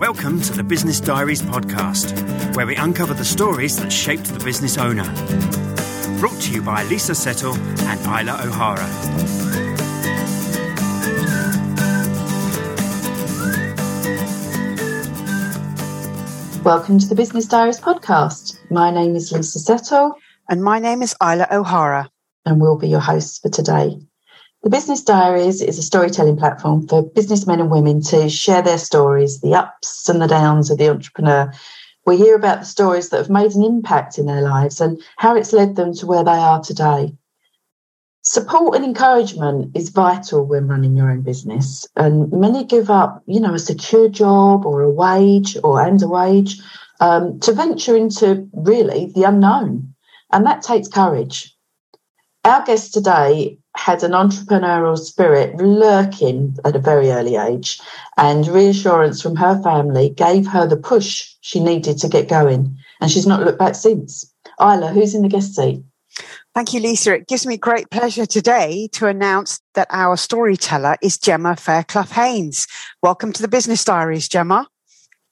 Welcome to the Business Diaries podcast, where we uncover the stories that shaped the business owner. Brought to you by Lisa Settle and Islay O'Hara. Welcome to the Business Diaries podcast. My name is Lisa Settle. And my name is Islay O'Hara. And we'll be your hosts for today. The Business Diaries is a storytelling platform for businessmen and women to share their stories, the ups and the downs of the entrepreneur. We hear about the stories that have made an impact in their lives and how it's led them to where they are today. Support and encouragement is vital when running your own business. And many give up, you know, a secure job or a wage or and a wage um, to venture into really the unknown. And that takes courage. Our guest today had an entrepreneurial spirit lurking at a very early age, and reassurance from her family gave her the push she needed to get going. And she's not looked back since. Islay, who's in the guest seat? Thank you, Lisa. It gives me great pleasure today to announce that our storyteller is Jemma Fairclough Haynes. Welcome to the Business Diaries, Jemma.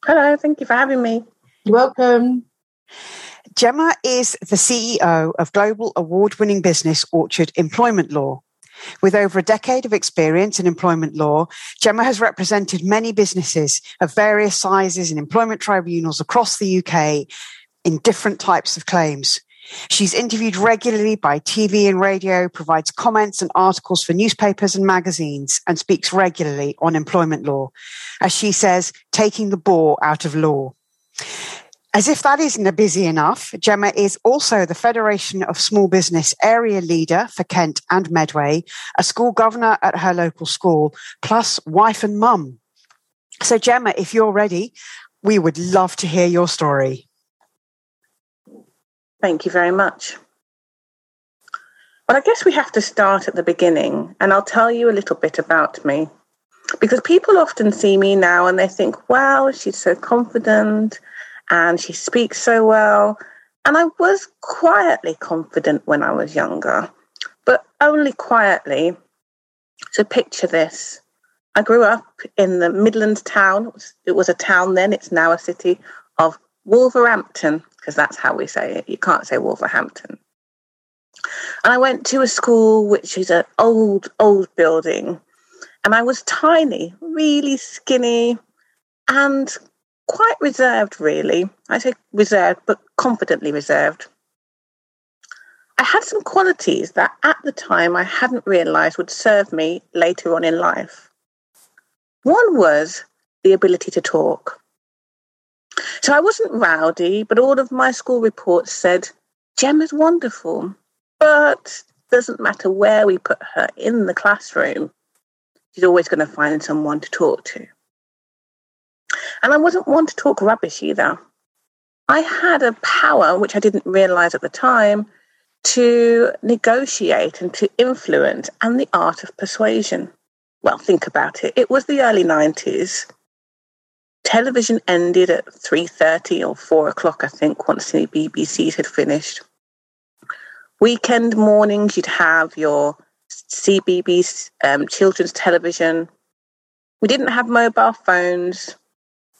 Hello, thank you for having me. You're welcome. Jemma is the CEO of global award winning business Orchard Employment Law. With over a decade of experience in employment law, Jemma has represented many businesses of various sizes in employment tribunals across the UK in different types of claims. She's interviewed regularly by TV and radio, provides comments and articles for newspapers and magazines, and speaks regularly on employment law. As she says, taking the bore out of law. As if that isn't busy enough, Jemma is also the Federation of Small Business area leader for Kent and Medway, a school governor at her local school, plus wife and mum. So, Jemma, if you're ready, we would love to hear your story. Thank you very much. Well, I guess we have to start at the beginning, and I'll tell you a little bit about me. Because people often see me now and they think, wow, she's so confident and she speaks so well. And I was quietly confident when I was younger, but only quietly. So picture this. I grew up in the Midlands town. It was, a town then, it's now a city of Wolverhampton, because that's how we say it. You can't say Wolverhampton. And I went to a school which is an old, old building. And I was tiny, really skinny, and quite reserved, really. I say reserved, but confidently reserved. I had some qualities that at the time I hadn't realized would serve me later on in life. One was the ability to talk. So I wasn't rowdy, but all of my school reports said, Jemma's wonderful, but doesn't matter where we put her in the classroom, she's always going to find someone to talk to. And I wasn't one to talk rubbish either. I had a power, which I didn't realize at the time, to negotiate and to influence and the art of persuasion. Well, think about it. It was the early 90s. Television ended at 3.30 or 4 o'clock, I think, once the BBCs had finished. Weekend mornings, you'd have your CBBC um, children's television. We didn't have mobile phones.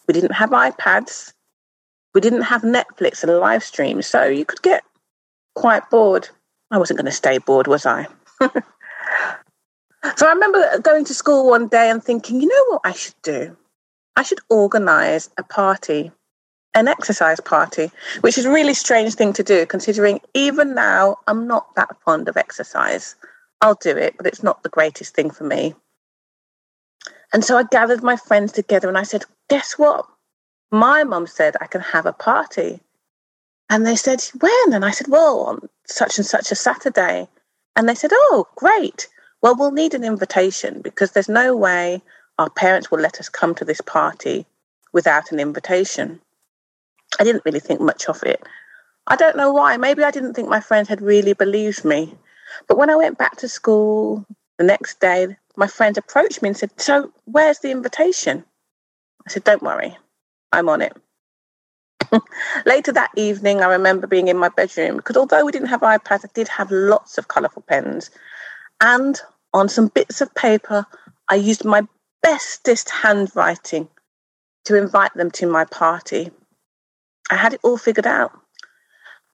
We didn't have iPads. We didn't have Netflix and live streams. So you could get quite bored. I wasn't going to stay bored, was I? so I remember going to school one day and thinking, you know what I should do? I should organize a party, an exercise party, which is a really strange thing to do considering even now I'm not that fond of exercise. I'll do it, but it's not the greatest thing for me. And so I gathered my friends together and I said, Guess what? My mum said I can have a party. And they said, When? And I said, Well, on such and such a Saturday. And they said, Oh, great. Well, we'll need an invitation because there's no way our parents will let us come to this party without an invitation. I didn't really think much of it. I don't know why. Maybe I didn't think my friends had really believed me. But when I went back to school the next day, my friend approached me and said, So, where's the invitation? I said, Don't worry, I'm on it. Later that evening, I remember being in my bedroom because although we didn't have iPads, I did have lots of colourful pens. And on some bits of paper, I used my bestest handwriting to invite them to my party. I had it all figured out.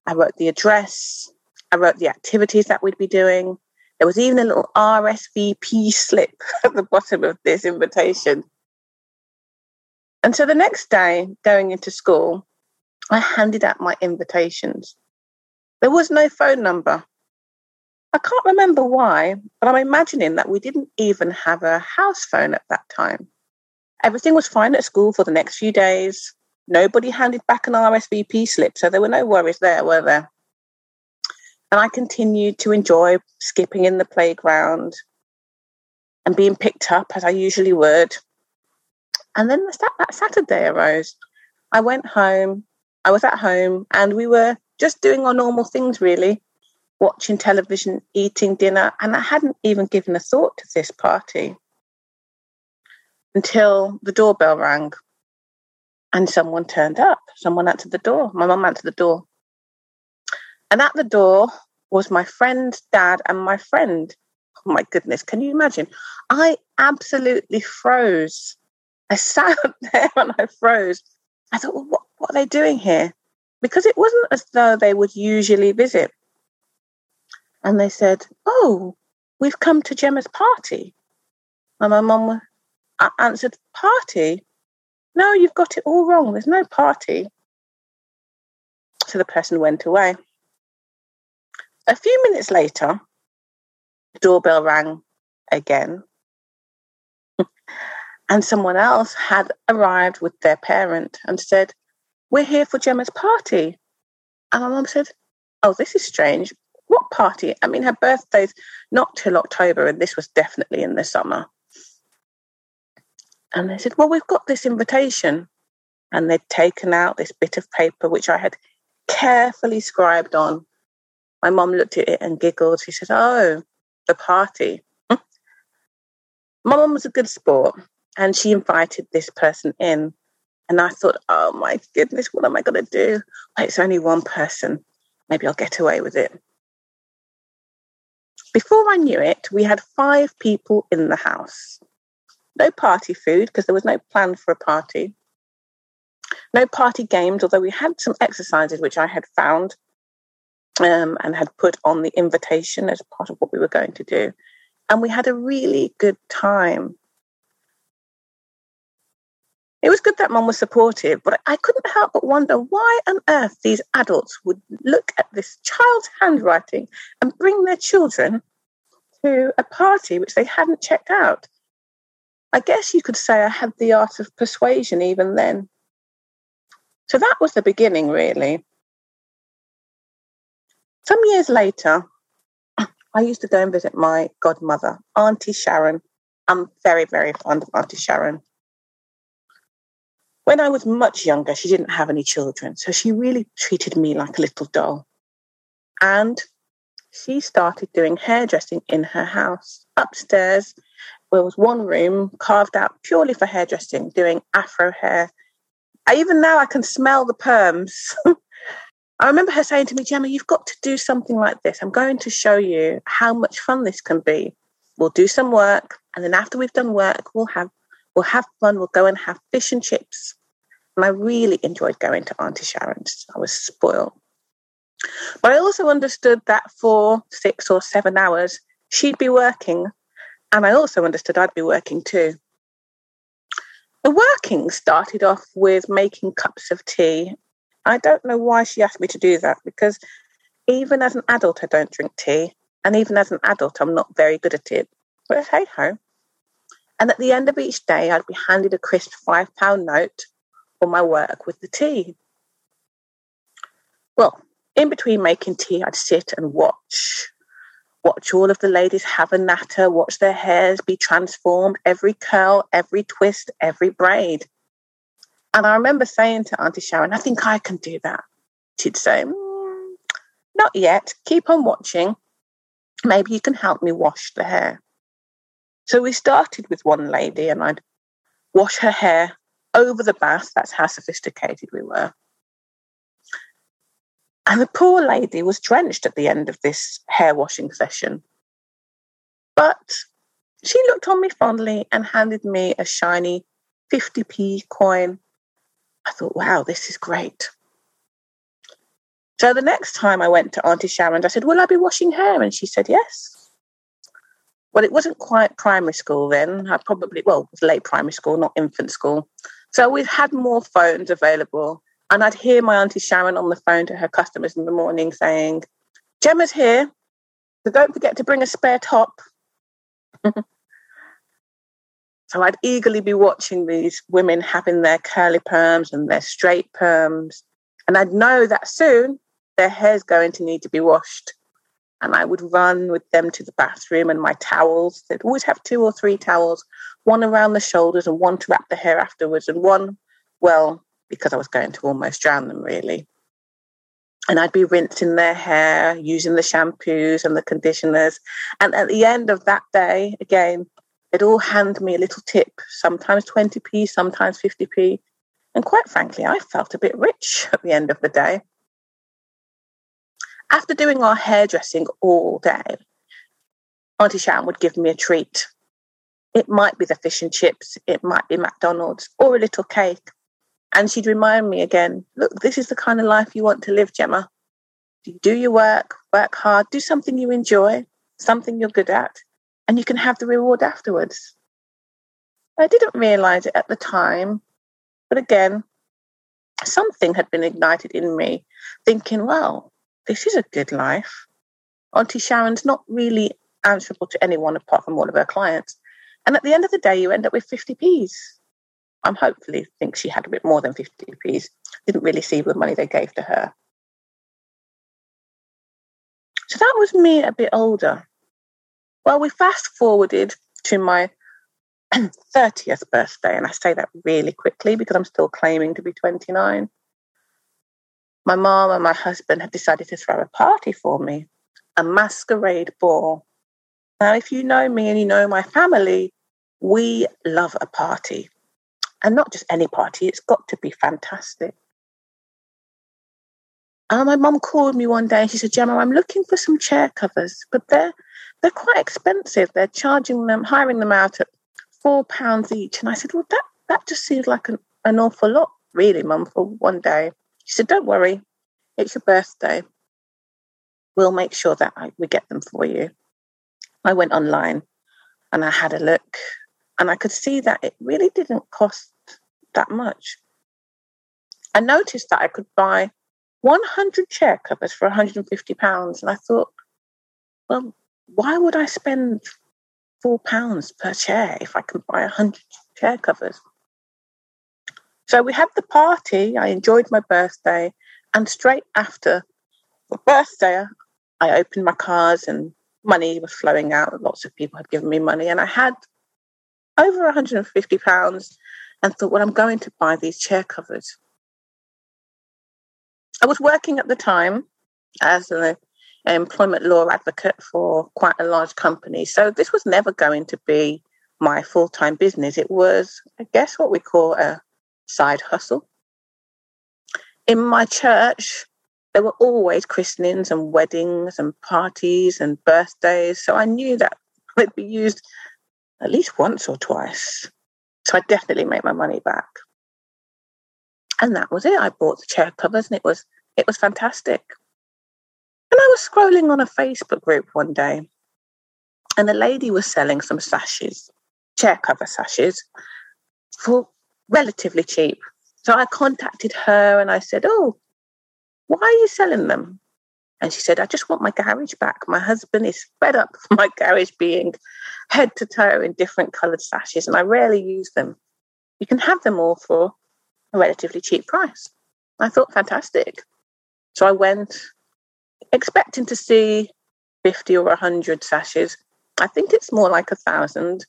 I wrote the address, I wrote the activities that we'd be doing. There was even a little RSVP slip at the bottom of this invitation. And so the next day, going into school, I handed out my invitations. There was no phone number. I can't remember why, but I'm imagining that we didn't even have a house phone at that time. Everything was fine at school for the next few days. Nobody handed back an RSVP slip, so there were no worries there, were there? And I continued to enjoy skipping in the playground and being picked up as I usually would. And then that Saturday arose. I went home, I was at home, and we were just doing our normal things, really watching television, eating dinner, and I hadn't even given a thought to this party until the doorbell rang and someone turned up. Someone answered the door. My mum answered the door. And at the door was my friend's dad and my friend. Oh my goodness, can you imagine? I absolutely froze. I sat there and I froze. I thought, well, what, what are they doing here? Because it wasn't as though they would usually visit. And they said, Oh, we've come to Jemma's party. And my mum answered, Party? No, you've got it all wrong. There's no party. So the person went away. A few minutes later, the doorbell rang again. and someone else had arrived with their parent and said, We're here for Jemma's party. And my mum said, Oh, this is strange. What party? I mean, her birthday's not till October, and this was definitely in the summer. And they said, Well, we've got this invitation. And they'd taken out this bit of paper, which I had carefully scribed on my mum looked at it and giggled. She said, Oh, the party. Hmm. my mum was a good sport and she invited this person in. And I thought, Oh my goodness, what am I going to do? It's only one person. Maybe I'll get away with it. Before I knew it, we had five people in the house. No party food because there was no plan for a party. No party games, although we had some exercises which I had found um, and had put on the invitation as part of what we were going to do. And we had a really good time. It was good that mum was supportive, but I couldn't help but wonder why on earth these adults would look at this child's handwriting and bring their children to a party which they hadn't checked out. I guess you could say I had the art of persuasion even then. So that was the beginning, really. Some years later, I used to go and visit my godmother, Auntie Sharon. I'm very, very fond of Auntie Sharon. When I was much younger, she didn't have any children, so she really treated me like a little doll. And she started doing hairdressing in her house. Upstairs, there was one room carved out purely for hairdressing, doing afro hair. I, even now, I can smell the perms I remember her saying to me, Jemma, you've got to do something like this. I'm going to show you how much fun this can be. We'll do some work, and then after we've done work, we'll have we'll have fun. We'll go and have fish and chips. And I really enjoyed going to Auntie Sharon's. I was spoiled. But I also understood that for six or seven hours, she'd be working. And I also understood I'd be working too. The working started off with making cups of tea I don't know why she asked me to do that because even as an adult, I don't drink tea. And even as an adult, I'm not very good at it. But hey ho. And at the end of each day, I'd be handed a crisp five pound note for my work with the tea. Well, in between making tea, I'd sit and watch. Watch all of the ladies have a natter, watch their hairs be transformed, every curl, every twist, every braid. And I remember saying to Auntie Sharon, I think I can do that. She'd say, mm, Not yet. Keep on watching. Maybe you can help me wash the hair. So we started with one lady, and I'd wash her hair over the bath. That's how sophisticated we were. And the poor lady was drenched at the end of this hair washing session. But she looked on me fondly and handed me a shiny 50p coin I thought, wow, this is great. So the next time I went to Auntie Sharon's, I said, Will I be washing hair? And she said, Yes. Well, it wasn't quite primary school then. I probably, well, it was late primary school, not infant school. So we had more phones available. And I'd hear my Auntie Sharon on the phone to her customers in the morning saying, Jemma's here. So don't forget to bring a spare top. so I'd eagerly be watching these women having their curly perms and their straight perms. And I'd know that soon their hair's going to need to be washed. And I would run with them to the bathroom and my towels. They'd always have two or three towels, one around the shoulders and one to wrap the hair afterwards, and one, well, because I was going to almost drown them really. And I'd be rinsing their hair using the shampoos and the conditioners. And at the end of that day, again, they'd all hand me a little tip, sometimes 20p, sometimes 50p. And quite frankly, I felt a bit rich at the end of the day. After doing our hairdressing all day, Auntie Sharon would give me a treat. It might be the fish and chips, it might be McDonald's, or a little cake. And she'd remind me again look, this is the kind of life you want to live, Jemma. Do your work, work hard, do something you enjoy, something you're good at, and you can have the reward afterwards. I didn't realize it at the time, but again, something had been ignited in me, thinking, well, this is a good life. Auntie Sharon's not really answerable to anyone apart from all of her clients. And at the end of the day, you end up with 50p's. I'm hopefully think she had a bit more than 50 P's. Didn't really see the money they gave to her. So that was me a bit older. Well, we fast forwarded to my 30th birthday, and I say that really quickly because I'm still claiming to be 29. My mom and my husband had decided to throw a party for me, a masquerade ball. Now, if you know me and you know my family, we love a party and not just any party, it's got to be fantastic. And my mum called me one day and she said, Jemma, I'm looking for some chair covers, but they're they're quite expensive. They're charging them, hiring them out at four pounds each. And I said, Well, that that just seems like an, an awful lot, really, mum, for one day. She said, Don't worry, it's your birthday. We'll make sure that I, we get them for you. I went online and I had a look and I could see that it really didn't cost that much. I noticed that I could buy 100 chair covers for 150 pounds, and I thought, well, why would I spend four pounds per chair if I can buy a 100 chair covers? So we had the party. I enjoyed my birthday, and straight after the birthday, I opened my cards and money was flowing out. Lots of people had given me money, and I had over 150 pounds and thought, well, I'm going to buy these chair covers. I was working at the time as an employment law advocate for quite a large company. So this was never going to be my full time business. It was, I guess, what we call a side hustle. In my church, there were always christenings and weddings and parties and birthdays. So I knew that would be used at least once or twice. So I definitely made my money back. And that was it. I bought the chair covers and it was it was fantastic. Was scrolling on a Facebook group one day and a lady was selling some sashes, chair cover sashes, for relatively cheap. So I contacted her and I said, Oh, why are you selling them? And she said, I just want my garage back. My husband is fed up with my garage being head to toe in different coloured sashes, and I rarely use them. You can have them all for a relatively cheap price. I thought, fantastic. So I went expecting to see 50 or 100 sashes. I think it's more like a thousand,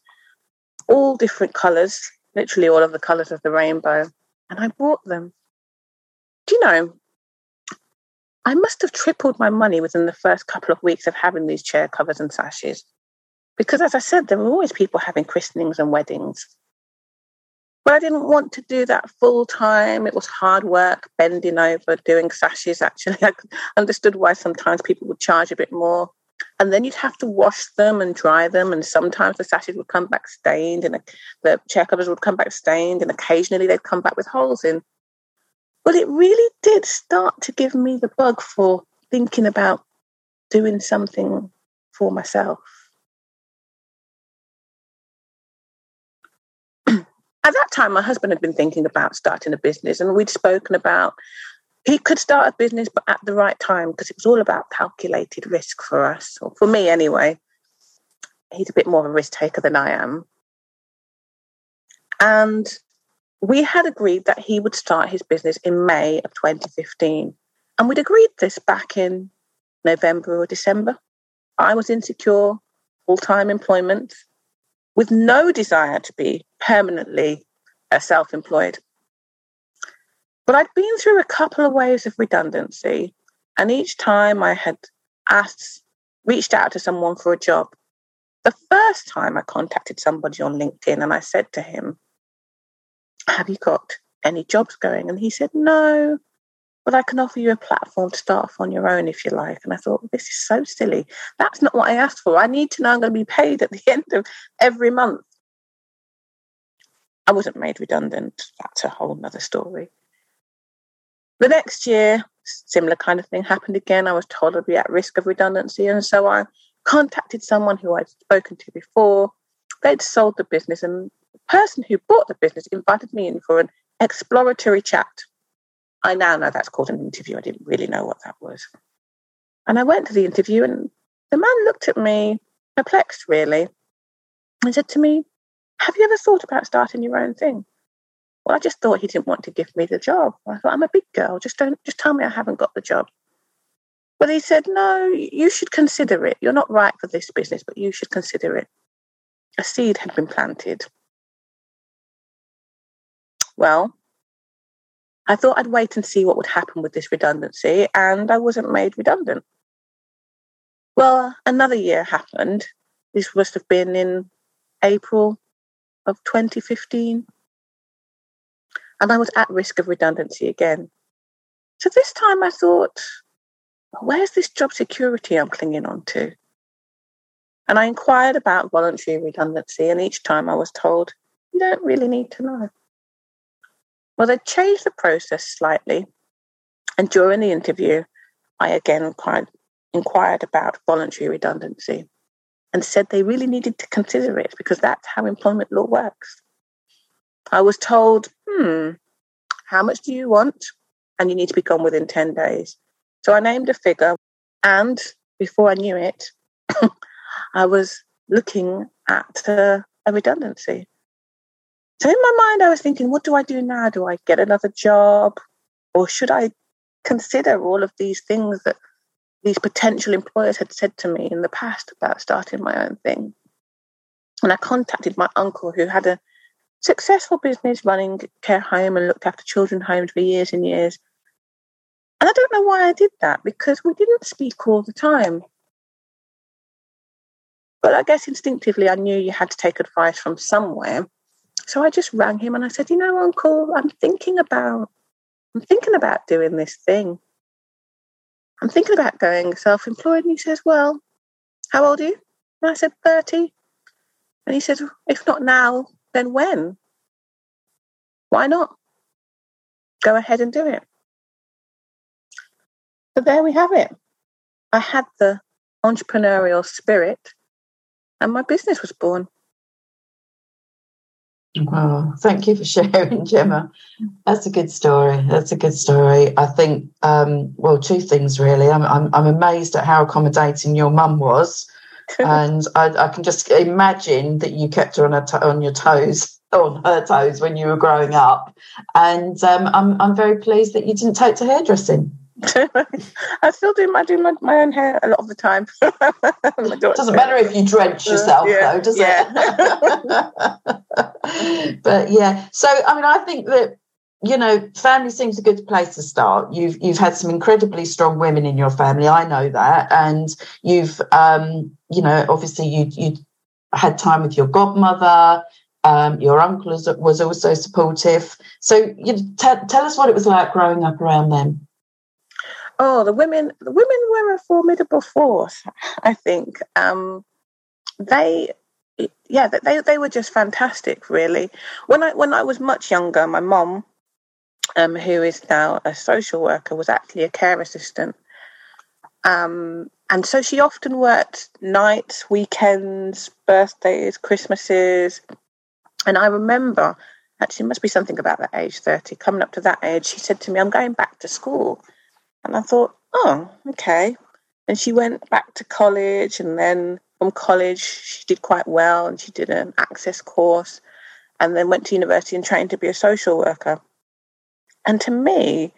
all different colours, literally all of the colours of the rainbow. And I bought them. Do you know, I must have tripled my money within the first couple of weeks of having these chair covers and sashes. Because as I said, there were always people having christenings and weddings. But I didn't want to do that full time. It was hard work, bending over, doing sashes. Actually, I understood why sometimes people would charge a bit more. And then you'd have to wash them and dry them. And sometimes the sashes would come back stained, and the chair covers would come back stained, and occasionally they'd come back with holes in. Well, it really did start to give me the bug for thinking about doing something for myself. At that time, my husband had been thinking about starting a business, and we'd spoken about he could start a business, but at the right time, because it was all about calculated risk for us, or for me anyway. He's a bit more of a risk taker than I am. And we had agreed that he would start his business in May of 2015. And we'd agreed this back in November or December. I was insecure, full time employment, with no desire to be permanently uh, self employed. But I'd been through a couple of waves of redundancy, and each time I had asked, reached out to someone for a job. The first time I contacted somebody on LinkedIn and I said to him, Have you got any jobs going? And he said, No, but I can offer you a platform to start off on your own if you like. And I thought, this is so silly. That's not what I asked for. I need to know I'm going to be paid at the end of every month. I wasn't made redundant. That's a whole other story. The next year, similar kind of thing happened again. I was told I'd be at risk of redundancy. And so I contacted someone who I'd spoken to before. They'd sold the business, and the person who bought the business invited me in for an exploratory chat. I now know that's called an interview. I didn't really know what that was. And I went to the interview, and the man looked at me, perplexed really, and said to me, Have you ever thought about starting your own thing? Well, I just thought he didn't want to give me the job. I thought, I'm a big girl. Just don't, just tell me I haven't got the job. But he said, No, you should consider it. You're not right for this business, but you should consider it. A seed had been planted. Well, I thought I'd wait and see what would happen with this redundancy, and I wasn't made redundant. Well, another year happened. This must have been in April of 2015. And I was at risk of redundancy again. So this time I thought, where's this job security I'm clinging on to? And I inquired about voluntary redundancy, and each time I was told, you don't really need to know. Well, they changed the process slightly. And during the interview, I again inquired, inquired about voluntary redundancy and said they really needed to consider it because that's how employment law works. I was told, hmm, how much do you want? And you need to be gone within 10 days. So I named a figure, and before I knew it, I was looking at a redundancy. So in my mind, I was thinking, what do I do now? Do I get another job? Or should I consider all of these things that these potential employers had said to me in the past about starting my own thing? And I contacted my uncle who had a successful business running care home and looked after children homes for years and years. And I don't know why I did that because we didn't speak all the time. But I guess instinctively I knew you had to take advice from somewhere. So I just rang him and I said, you know, Uncle, I'm thinking about I'm thinking about doing this thing. I'm thinking about going self-employed. And he says, Well, how old are you? And I said, 30. And he said, If not now, then when? Why not? Go ahead and do it. So there we have it. I had the entrepreneurial spirit and my business was born. Wow, thank you for sharing, Jemma. That's a good story. That's a good story. I think, um, well, two things really. I'm, I'm, I'm amazed at how accommodating your mum was, and I, I, can just imagine that you kept her on her to- on your toes, on her toes when you were growing up. And um, I'm I'm very pleased that you didn't take to hairdressing. I still do my do my, my own hair a lot of the time. Doesn't matter if you drench yourself, uh, yeah, though, does yeah. it? but yeah, so I mean, I think that you know, family seems a good place to start. You've you've had some incredibly strong women in your family. I know that, and you've um, you know, obviously you you had time with your godmother. Um, your uncle was, was also supportive. So, you know, t- tell us what it was like growing up around them. Oh, the women, the women were a formidable force. I think um, they, yeah, they they were just fantastic. Really, when I when I was much younger, my mom um, who is now a social worker, was actually a care assistant. Um, and so she often worked nights, weekends, birthdays, Christmases. And I remember, actually, must be something about that age 30, coming up to that age, she said to me, I'm going back to school. And I thought, oh, okay. And she went back to college, and then from college, she did quite well, and she did an access course, and then went to university and trained to be a social worker. And to me,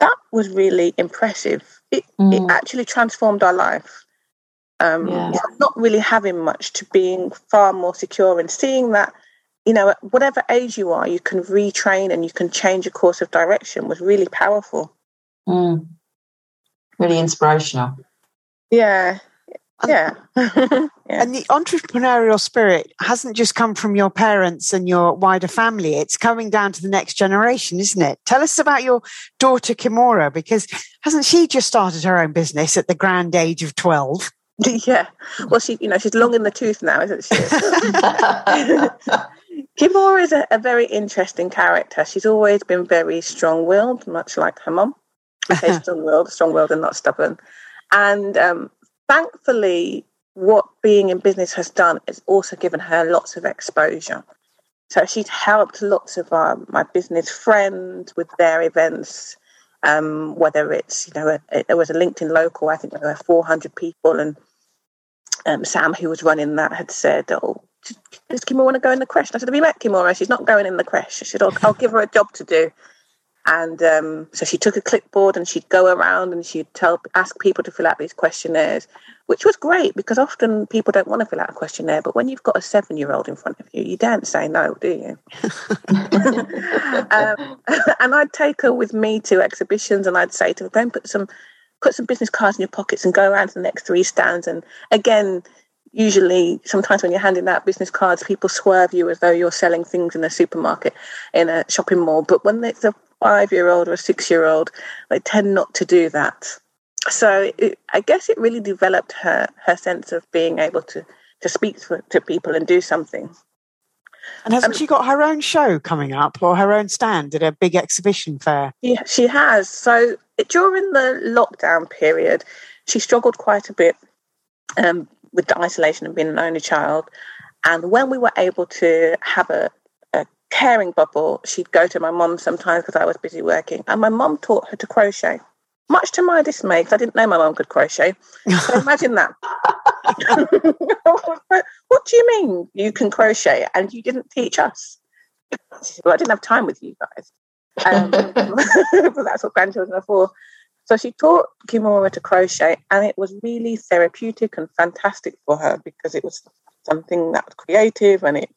that was really impressive. It, mm. it actually transformed our life. Um, yeah. Not really having much to being far more secure and seeing that, you know, at whatever age you are, you can retrain and you can change a course of direction was really powerful. Mm. Really inspirational. Yeah, yeah. yeah. And the entrepreneurial spirit hasn't just come from your parents and your wider family. It's coming down to the next generation, isn't it? Tell us about your daughter, Kimora, because hasn't she just started her own business at the grand age of 12? Yeah. Well, she, you know, she's long in the tooth now, isn't she? Kimora is a, a, very interesting character. She's always been very strong willed, much like her mum. Strong willed, strong willed and not stubborn. And um, thankfully, what being in business has done is also given her lots of exposure. So she's helped lots of uh, my business friends with their events, um, whether it's, you know, a, there was a LinkedIn local, I think there were 400 people, and um, Sam, who was running that, had said, Oh, does Kimora want to go in the? And I said, Have you met Kimora? She's not going in the. I said, I'll, I'll give her a job to do. And um, so she took a clipboard and she'd go around and she'd tell, ask people to fill out these questionnaires, which was great because often people don't want to fill out a questionnaire. But when you've got a seven year old in front of you, you don't say no, do you? um, and I'd take her with me to exhibitions and I'd say to her, go and put some, put some business cards in your pockets and go around to the next three stands. And again, usually sometimes when you're handing out business cards people swerve you as though you're selling things in a supermarket in a shopping mall but when it's a five year old or a six year old, they tend not to do that. So it, I guess it really developed her her sense of being able to to speak to, to people and do something. And hasn't um, she got her own show coming up or her own stand at a big exhibition fair? Yeah, she has. So during the lockdown period, she struggled quite a bit um, with the isolation and being an only child. And when we were able to have a, caring bubble, she'd go to my mum sometimes because I was busy working, and my mum taught her to crochet. Much to my dismay, because I didn't know my mum could crochet. So imagine that. what do you mean you can crochet and you didn't teach us? Said, well, I didn't have time with you guys. Um, but that's what grandchildren are for. So she taught Kimora to crochet, and it was really therapeutic and fantastic for her because it was something that was creative and it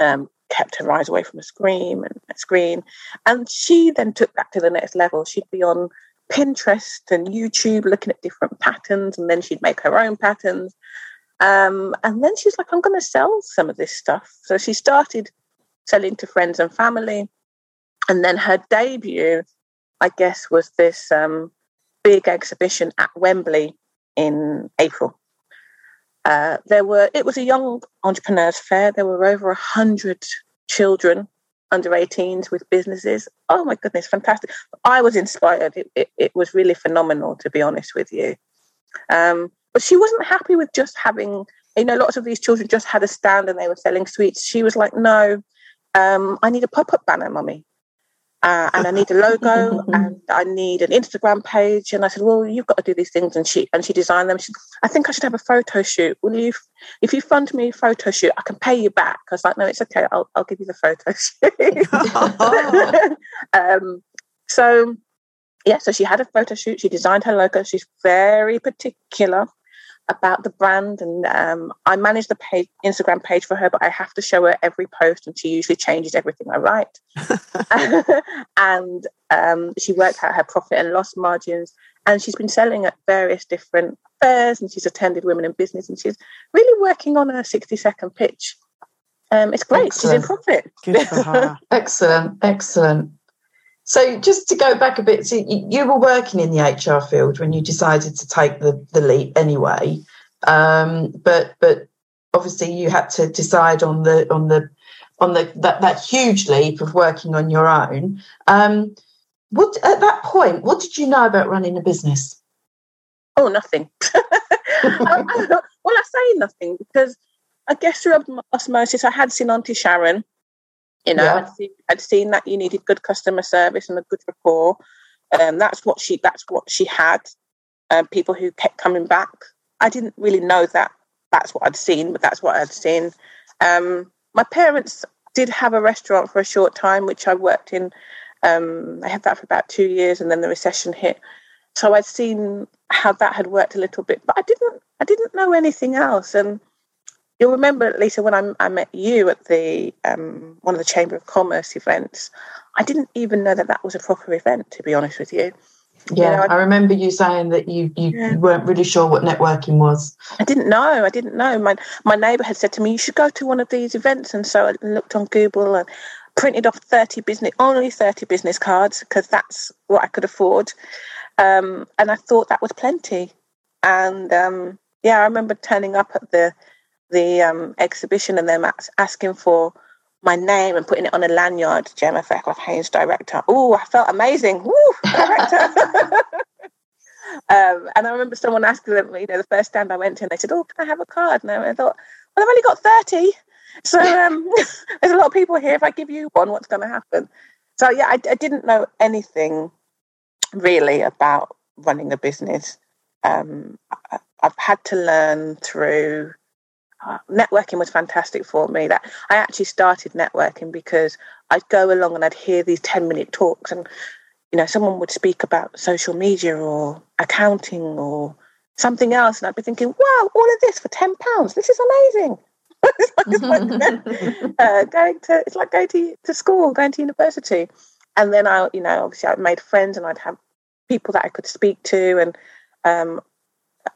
um, kept her eyes away from a screen and a screen. And she then took that to the next level. She'd be on Pinterest and YouTube looking at different patterns, and then she'd make her own patterns. Um, and then she's like, I'm going to sell some of this stuff. So she started selling to friends and family. And then her debut, I guess, was this um, big exhibition at Wembley in April. Uh, there were it was a young entrepreneurs fair. There were over a hundred children under 18s with businesses. Oh my goodness, fantastic! I was inspired. It, it, it was really phenomenal, to be honest with you. Um, but she wasn't happy with just having. You know, lots of these children just had a stand and they were selling sweets. She was like, "No, um, I need a pop-up banner, mummy." Uh, and I need a logo and I need an Instagram page. And I said, well, you've got to do these things. And she and she designed them. She, I think I should have a photo shoot. Will you, if you fund me a photo shoot, I can pay you back. I was like, no, it's okay. I'll, I'll give you the photo shoot. um, so yeah, so she had a photo shoot. She designed her logo. She's very particular about the brand and um, I manage the page, Instagram page for her, but I have to show her every post and she usually changes everything I write. and um, she worked out her profit and loss margins and she's been selling at various different fairs and she's attended Women in Business and she's really working on a 60 second pitch. Um, it's great. Excellent. She's in profit. Good for her. excellent, excellent. So just to go back a bit, so you were working in the HR field when you decided to take the, the leap anyway. Um, but but obviously you had to decide on the on the on the that, that huge leap of working on your own. Um, what at that point, what did you know about running a business? Oh, nothing. well, I say nothing because I guess through osmosis, I had seen Auntie Sharon. You know, yeah. I'd, seen, I'd seen that you needed good customer service and a good rapport. Um, that's what she that's what she had. Um, people who kept coming back. I didn't really know that that's what I'd seen, but that's what I'd seen. Um, my parents did have a restaurant for a short time, which I worked in. Um, I had that for about two years, and then the recession hit. So I'd seen how that had worked a little bit, but I didn't. I didn't know anything else. And you'll remember, Lisa, when I, I met you at the um, one of the Chamber of Commerce events. I didn't even know that that was a proper event. To be honest with you, yeah, you know, I, I, remember you saying that you you, yeah. weren't really sure what networking was. I didn't know. I didn't know. My my neighbour had said to me, "You should go to one of these events," and so I looked on Google and printed off thirty business only thirty business cards because that's what I could afford, um, and I thought that was plenty. And um, yeah, I remember turning up at the the um, exhibition and them asking for my name and putting it on a lanyard, Jemma Fairclough Haynes, director. Oh, I felt amazing. Woo, director. um, and I remember someone asking them, you know, the first stand I went to, and they said, Oh, can I have a card? And I thought, Well, I've only got 30. So um, there's a lot of people here. If I give you one, what's going to happen? So, yeah, I, I, didn't know anything really about running a business. Um, I, I've had to learn through networking was fantastic for me. That I actually started networking because I'd go along and I'd hear these 10 minute talks and you know someone would speak about social media or accounting or something else and I'd be thinking, wow, all of this for 10 pounds. This is amazing. it's like, uh, going to it's like going to, to school, going to university. And then I, you know, obviously I made friends and I'd have people that I could speak to and um,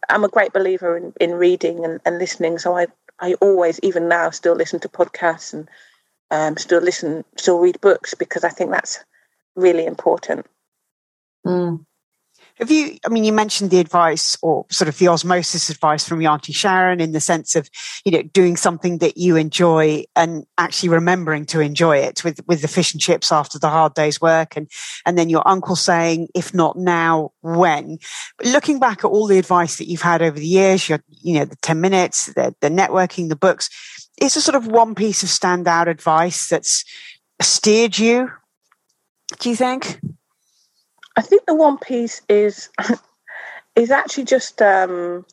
I'm a great believer in, in reading and, and listening. So I, I always, even now, still listen to podcasts and um, still listen, still read books because I think that's really important. Mm. Have you, I mean, you mentioned the advice or sort of the osmosis advice from your Auntie Sharon in the sense of, you know, doing something that you enjoy and actually remembering to enjoy it with, with the fish and chips after the hard day's work. And, and then your uncle saying, if not now, when? But looking back at all the advice that you've had over the years, your, you know, the 10 minutes, the, the networking, the books, is there sort of one piece of standout advice that's steered you? Do you think? I think the one piece is is actually just um,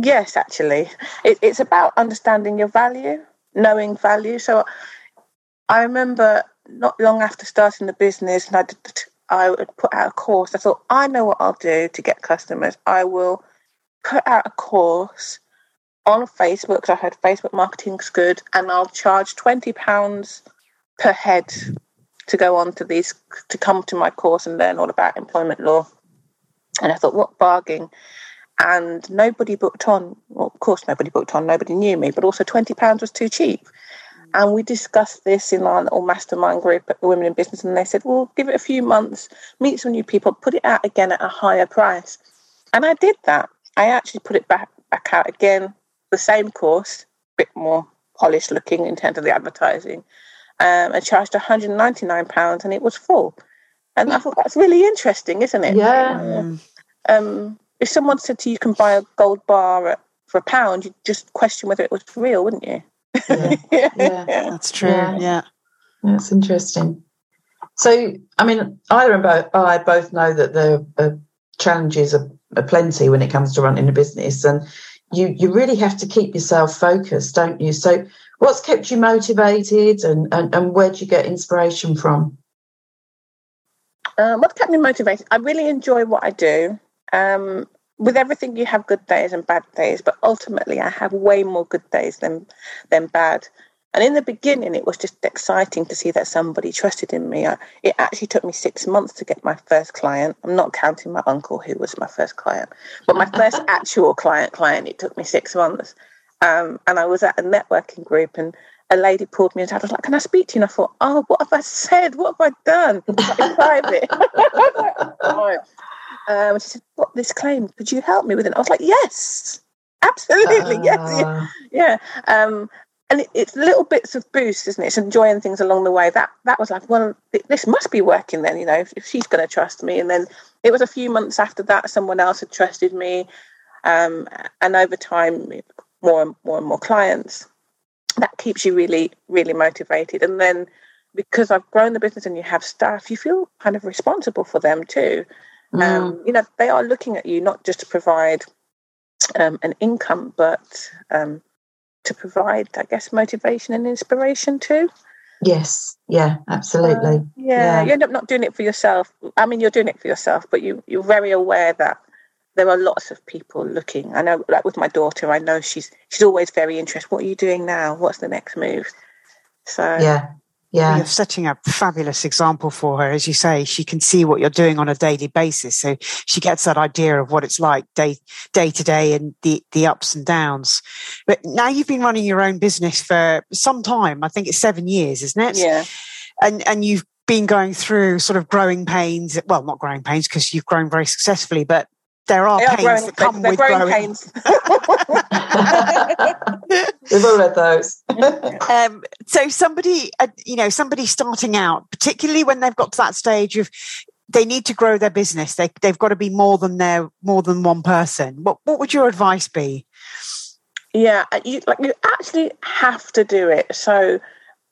yes, actually, it, it's about understanding your value, knowing value. So I remember not long after starting the business, and I did, I would put out a course. I thought I know what I'll do to get customers. I will put out a course on Facebook because I heard Facebook marketing's good, and I'll charge twenty pounds per head to go on to these to come to my course and learn all about employment law. And I thought, what bargain? And nobody booked on. Well, of course, nobody booked on. Nobody knew me, but also twenty pounds was too cheap. And we discussed this in our little mastermind group at the Women in Business, and they said, "Well, give it a few months, meet some new people, put it out again at a higher price." And I did that. I actually put it back back out again, the same course, a bit more polished looking in terms of the advertising, um, and charged £199 and it was full. And I thought that's really interesting, isn't it? Yeah. Um, if someone said to you, you can buy a gold bar at, for a pound, you'd just question whether it was real, wouldn't you? Yeah, yeah. yeah. that's true. Yeah. yeah. That's interesting. So, I mean, either and both, I both know that the uh, challenges are, are plenty when it comes to running a business, and you you really have to keep yourself focused, don't you? So, what's kept you motivated and, and, and where do you get inspiration from? Um, what kept me motivated? I really enjoy what I do. Um, with everything, you have good days and bad days, but ultimately, I have way more good days than than bad. And in the beginning, it was just exciting to see that somebody trusted in me. I, it actually took me six months to get my first client. I'm not counting my uncle, who was my first client, but my first actual client. Client, it took me six months. Um, and I was at a networking group and a lady pulled me aside. I was like, "Can I speak to you?" And I thought, "Oh, what have I said? What have I done?" in private. um, she said, "What this claim? Could you help me with it?" I was like, "Yes, absolutely, uh... yes, yeah." yeah. Um, and it, it's little bits of boost, isn't it? It's enjoying things along the way. That that was like, well, this must be working then, you know, if, if she's going to trust me. And then it was a few months after that, someone else had trusted me, um, and over time, more and more and more clients. That keeps you really, really motivated. And then because I've grown the business and you have staff, you feel kind of responsible for them too. Mm. Um, you know, they are looking at you not just to provide um, an income, but um, to provide, I guess, motivation and inspiration too. Yes, yeah, absolutely. Uh, yeah, yeah, you end up not doing it for yourself. I mean, you're doing it for yourself, but you you're very aware that there are lots of people looking. I know, like with my daughter, I know she's she's always very interested. What are you doing now? What's the next move? So yeah, yeah. You're setting a fabulous example for her. As you say, she can see what you're doing on a daily basis. So she gets that idea of what it's like day, day to day and the, the ups and downs. But now you've been running your own business for some time. I think it's seven years, isn't it? Yeah. And, and you've been going through sort of growing pains. Well, not growing pains because you've grown very successfully, but there are, pains growing, that come with growing, growing. pains. We've all read those. um, so somebody, uh, you know, somebody starting out, particularly when they've got to that stage of they need to grow their business, they they've got to be more than their more than one person. What what would your advice be? Yeah, uh, you like you actually have to do it. So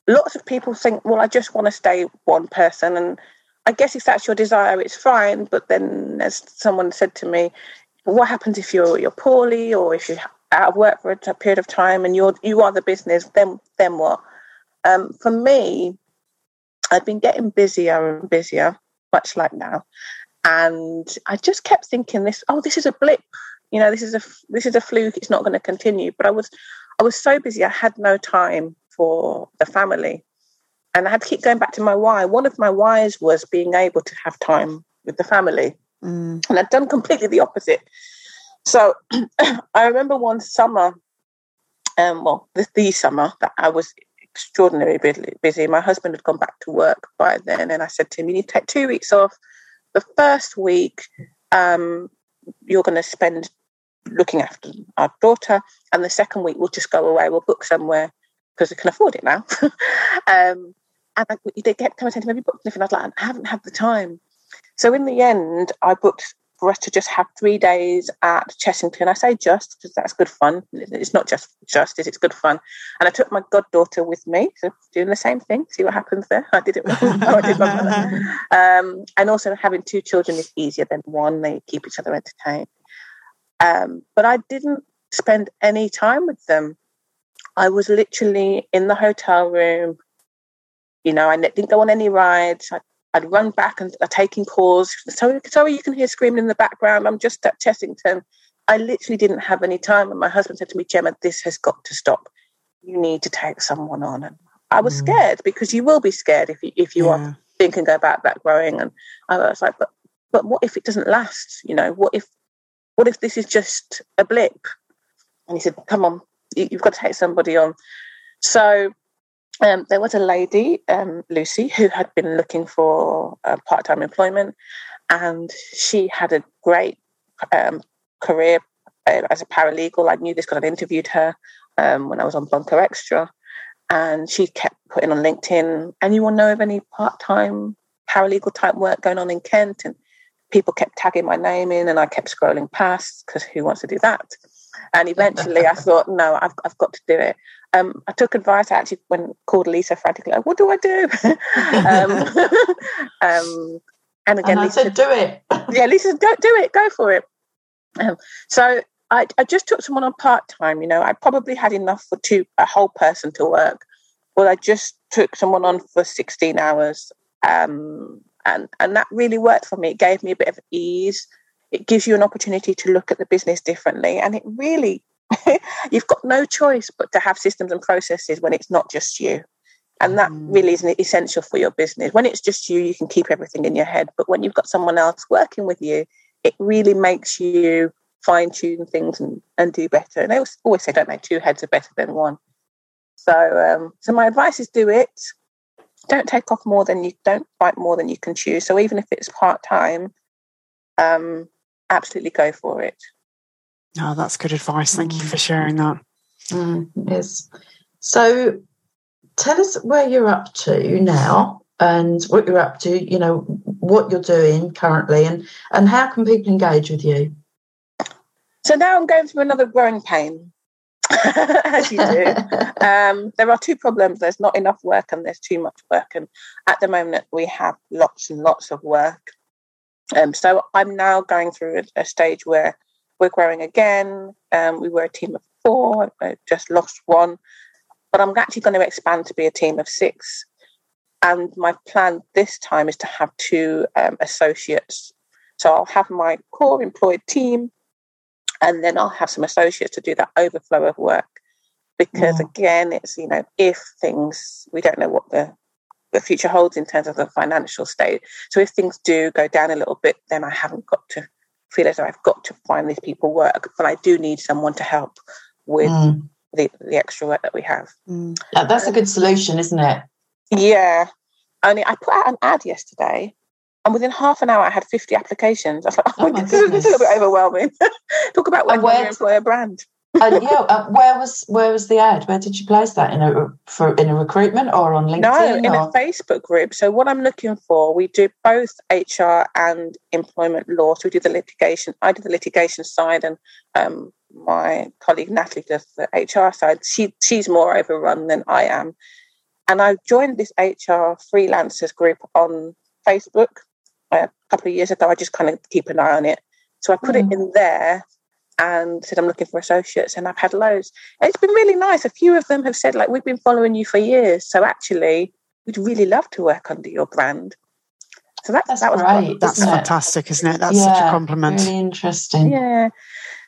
lots of people think, well, I just want to stay one person and I guess if that's your desire, it's fine. But then, as someone said to me, what happens if you're you're poorly or if you're out of work for a period of time and you're you are the business? Then then what? Um, for me, I've been getting busier and busier, much like now, and I just kept thinking this. Oh, this is a blip. You know, this is a this is a fluke. It's not going to continue. But I was I was so busy. I had no time for the family and I had to keep going back to my why. One of my whys was being able to have time with the family. Mm. And I'd done completely the opposite. So I remember one summer, um, well, this the summer that I was extraordinarily busy. My husband had gone back to work by then, and I said to him, "You need to take two weeks off. The first week, um, you're going to spend looking after our daughter, and the second week we'll just go away. We'll book somewhere because we can afford it now." um, and I, they kept coming saying to me, "Have you booked anything?" I was like, "I haven't had the time." So in the end, I booked for us to just have three days at Chessington. I say just because that's good fun. It's not just justice; it's good fun. And I took my goddaughter with me, so doing the same thing. See what happens there. I did it. I did my mother. Um, and also having two children is easier than one. They keep each other entertained. Um, but I didn't spend any time with them. I was literally in the hotel room you know, I didn't go on any rides. I, would run back and uh, taking calls. Sorry, sorry, you can hear screaming in the background. I'm just at Chessington. I literally didn't have any time. And my husband said to me, Jemma, this has got to stop. You need to take someone on. And I was mm. scared because you will be scared if you, if you yeah. are thinking about that growing. And I was like, but but what if it doesn't last? You know, what if what if this is just a blip? And he said, come on, you, you've got to take somebody on. So um, there was a lady, um, Lucy, who had been looking for uh, part time employment, and she had a great um, career uh, as a paralegal. I knew this because I'd interviewed her um, when I was on Bunker Extra, and she kept putting on LinkedIn, anyone know of any part time paralegal type work going on in Kent? And people kept tagging my name in, and I kept scrolling past because who wants to do that? And eventually I thought, no, I've, I've got to do it. Um, I took advice I actually when called Lisa frantically, like, what do I do? um, um, and again, and I Lisa said, do it. yeah, Lisa said, go, do it, go for it. Um, so I, I just took someone on part time. You know, I probably had enough for two a whole person to work. Well, I just took someone on for 16 hours. Um, and, and that really worked for me. It gave me a bit of ease it gives you an opportunity to look at the business differently. And it really, you've got no choice but to have systems and processes when it's not just you. And that mm. really is essential for your business. When it's just you, you can keep everything in your head. But when you've got someone else working with you, it really makes you fine tune things and, and do better. And they always say, don't they, two heads are better than one. So, um, so my advice is do it. Don't take off more than you don't bite more than you can chew. So even if it's part time, um, absolutely go for it. Oh, that's good advice. Thank mm. you for sharing that. Mm, is. So tell us where you're up to now and what you're up to, you know, what you're doing currently and, and how can people engage with you? So now I'm going through another growing pain, as you do. um, there are two problems. There's not enough work and there's too much work. And at the moment, we have lots and lots of work. Um, so I'm now going through a, a stage where we're growing again. Um, we were a team of four, I just lost one. But I'm actually going to expand to be a team of six. And my plan this time is to have two um, associates. So I'll have my core employed team and then I'll have some associates to do that overflow of work. Because yeah. again, it's you know, if things we don't know what the the future holds in terms of the financial state. So if things do go down a little bit, then I haven't got to feel as though I've got to find these people work, but I do need someone to help with mm. the, the extra work that we have. Mm. That's a good solution, isn't it? Yeah. Only I put out an ad yesterday and within half an hour, I had 50 applications. I was like, oh, oh this is a little bit overwhelming. Talk about working on your employer brand. Uh, yeah, uh, where was where was the ad? Where did you place that in a for in a recruitment or on LinkedIn? No, in or? a Facebook group. So what I'm looking for, we do both HR and employment law. So we do the litigation. I do the litigation side, and um, my colleague Natalie does the HR side. She she's more overrun than I am, and I joined this HR freelancers group on Facebook a couple of years ago. I just kind of keep an eye on it. So I put mm. it in there and said I'm looking for associates, and I've had loads. And it's been really nice. A few of them have said like we've been following you for years, so actually we'd really love to work under your brand. So that's, that's that was great. That's isn't fantastic, is not it? That's yeah, such a compliment. Really interesting. Yeah.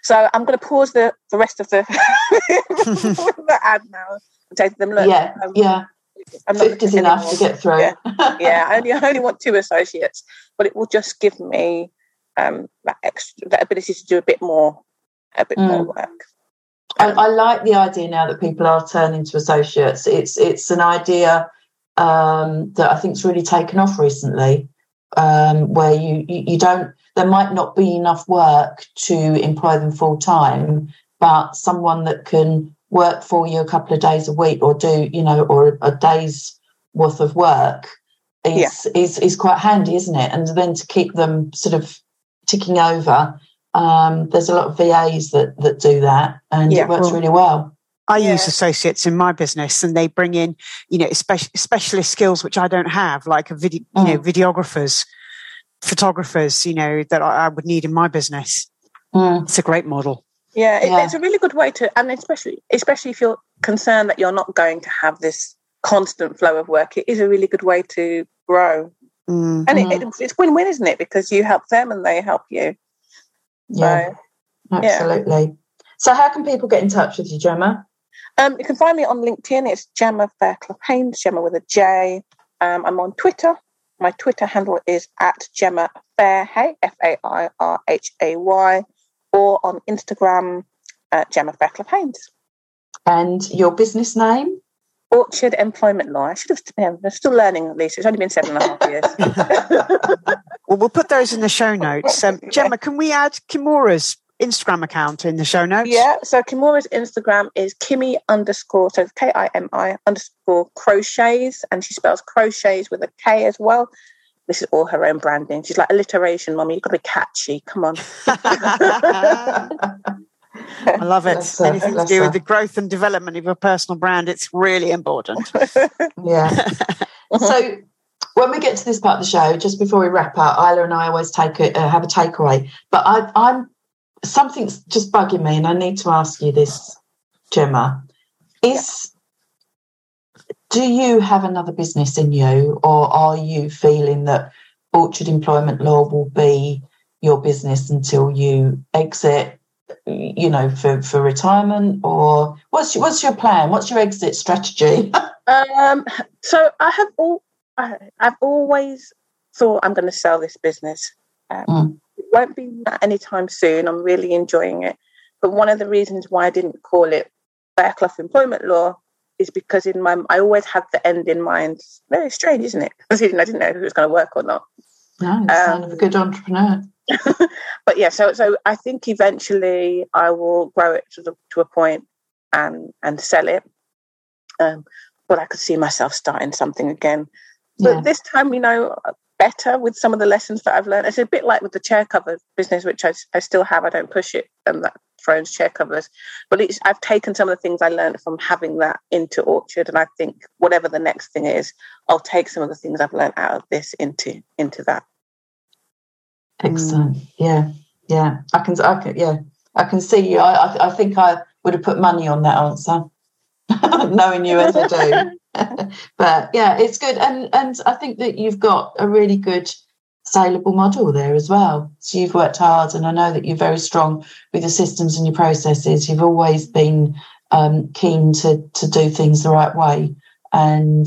So I'm going to pause the, the rest of the, the ad now and say to them, look, yeah, um, yeah. I'm not is enough anymore. to get through. Yeah. yeah, I only I only want two associates, but it will just give me um, that extra that ability to do a bit more, a bit mm. more work. I, I, like the idea now that people are turning to associates. It's it's an idea um, that I think's really taken off recently, um, where you, you you don't there might not be enough work to employ them full time, but someone that can work for you a couple of days a week or do you know or a day's worth of work is yeah. is is quite handy isn't it and then to keep them sort of ticking over um, there's a lot of vas that that do that and yeah, it works really well I yeah. use associates in my business, and they bring in, you know, specialist skills which I don't have, like a video, mm. know, videographers, photographers, you know, that I, would need in my business. Mm. It's a great model. Yeah, yeah. it's a really good way to, and especially especially if you're concerned that you're not going to have this constant flow of work, it is a really good way to grow. Mm-hmm. And it, it, it's win-win, isn't it? Because you help them and they help you. Yeah, so, absolutely. Yeah. So, how can people get in touch with you, Jemma? Um, you can find me on LinkedIn. It's Jemma Fairclough Haynes, Jemma with a J. Um, I'm on Twitter. My Twitter handle is at Jemma Fairhay, F A I R H A Y or on Instagram, uh, Jemma Fairclough Haynes. And your business name? Orchard Employment Law. I should have. I'm still learning, at least. It's only been seven and a half years. well, we'll put those in the show notes. Um, Jemma, can we add Kimora's Instagram account in the show notes? Yeah. So Kimora's Instagram is Kimmy underscore, so K I M I underscore crochets, and she spells crochets with a K as well this is all her own branding. She's like alliteration, mommy. You've got to be catchy. Come on. I love it. Anything to do with the growth and development of your personal brand, it's really important. yeah. so when we get to this part of the show, just before we wrap up, Islay and I always take a, uh, have a takeaway. But I, I'm something's just bugging me, and I need to ask you this, Jemma. Is do you have another business in you, or are you feeling that Orchard Employment Law will be your business until you exit? You know, for, for retirement, or what's your, what's your plan? What's your exit strategy? um, so I have all I, have always thought I'm going to sell this business. Um, mm. It won't be that anytime soon. I'm really enjoying it. But one of the reasons why I didn't call it Fairclough Employment Law is because in my I always had the end in mind. very strange, isn't it? I didn't, I didn't know if it was going to work or not. No, um, of a good entrepreneur. but yeah, so so I think eventually I will grow it to the, to a point and and sell it. Um, but I could see myself starting something again. But yeah. this time, you know, better with some of the lessons that I've learned. It's a bit like with the chair cover business, which I, I still have. I don't push it, and that Thrones chair covers. But I've taken some of the things I learned from having that into Orchard, and I think whatever the next thing is, I'll take some of the things I've learned out of this into into that. Excellent. Mm. Yeah, yeah. I can. I can. Yeah, I can see you. I. I think I would have put money on that answer, knowing you as I do. but yeah, it's good, and and I think that you've got a really good saleable model there as well. So you've worked hard, and I know that you're very strong with your systems and your processes. You've always been um, keen to to do things the right way, and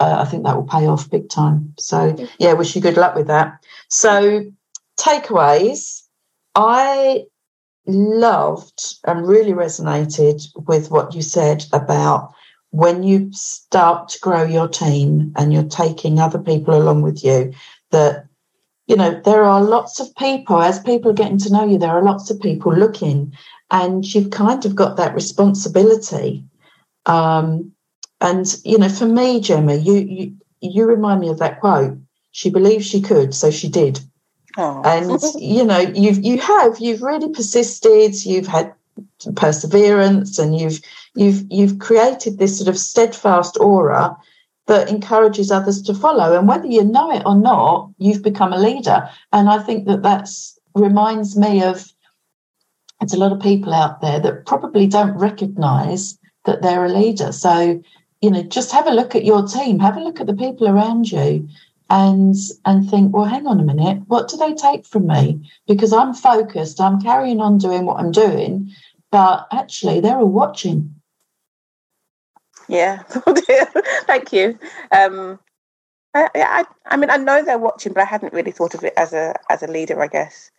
uh, I think that will pay off big time. So yeah, wish you good luck with that. So takeaways, I loved and really resonated with what you said about when you start to grow your team and you're taking other people along with you, that, you know, there are lots of people, as people are getting to know you, there are lots of people looking, and you've kind of got that responsibility. Um, and, you know, for me, Jemma, you, you, you remind me of that quote. She believed she could, so she did. Oh. And you know, you've you have you've really persisted. You've had perseverance, and you've you've you've created this sort of steadfast aura that encourages others to follow. And whether you know it or not, you've become a leader. And I think that that's reminds me of it's a lot of people out there that probably don't recognise that they're a leader. So you know, just have a look at your team, have a look at the people around you, and and think, well, hang on a minute, what do they take from me? Because I'm focused, I'm carrying on doing what I'm doing, but actually they're all watching. Yeah, thank you. Um, I, I, I mean, I know they're watching, but I hadn't really thought of it as a as a leader. I guess.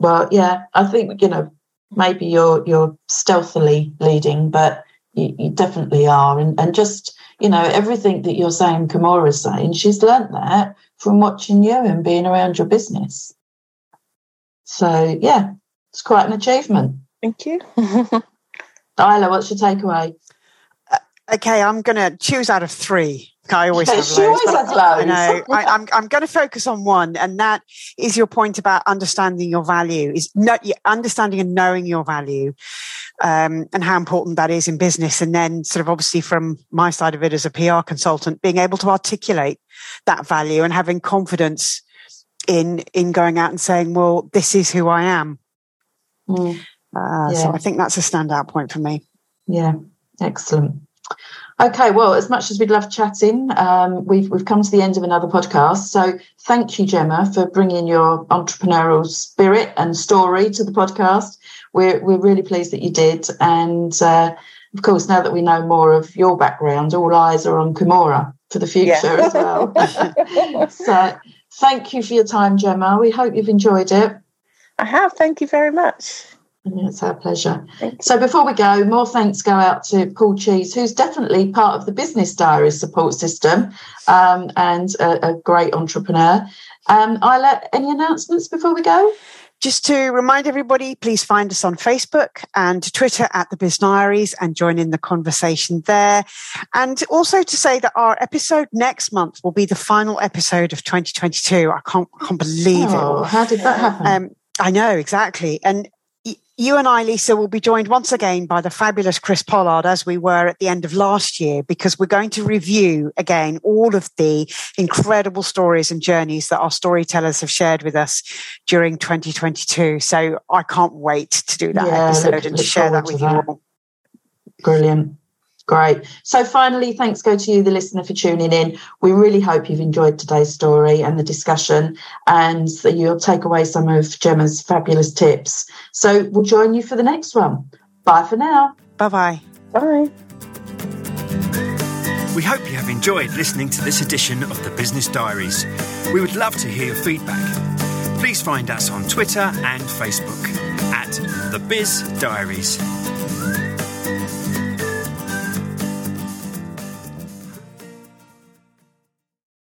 Well, yeah, I think you know maybe you're you're stealthily leading, but you, you definitely are, and and just you know, everything that you're saying, Kimora's saying, she's learnt that from watching you and being around your business. So, yeah, it's quite an achievement. Thank you. Islay, what's your takeaway? Uh, okay, I'm going to choose out of three. I always have she loads. always has loads. I know. I, am I'm, I'm going to focus on one, and that is your point about understanding your value. Is not understanding and knowing your value um, and how important that is in business. And then sort of obviously from my side of it as a PR consultant, being able to articulate that value and having confidence in, in going out and saying, well, this is who I am. Mm. Uh, yeah. So I think that's a standout point for me. Yeah. Excellent. Okay, well, as much as we'd love chatting, um, we've we've come to the end of another podcast. So thank you, Jemma, for bringing your entrepreneurial spirit and story to the podcast. We're we're really pleased that you did, and uh, of course, now that we know more of your background, all eyes are on Kimora for the future yeah. as well. so thank you for your time, Jemma. We hope you've enjoyed it. I have. Thank you very much. It's our pleasure. So before we go, more thanks go out to Paul Cheese, who's definitely part of the Business Diaries support system um, and a, a, great entrepreneur. Um, Islay, any announcements before we go? Just to remind everybody, please find us on Facebook and Twitter at the Biz Diaries and join in the conversation there. And also to say that our episode next month will be the final episode of 2022. I can't, I can't believe oh, it. How did that happen? Um, I know exactly. And you and I, Lisa, will be joined once again by the fabulous Chris Pollard as we were at the end of last year, because we're going to review again all of the incredible stories and journeys that our storytellers have shared with us during 2022. So I can't wait to do that yeah, episode look, and to share that with you all. Brilliant. Great. So finally, thanks go to you, the listener, for tuning in. We really hope you've enjoyed today's story and the discussion and that you'll take away some of Jemma's fabulous tips. So we'll join you for the next one. Bye for now. Bye-bye. Bye. We hope you have enjoyed listening to this edition of the Business Diaries. We would love to hear your feedback. Please find us on Twitter and Facebook at The Biz Diaries.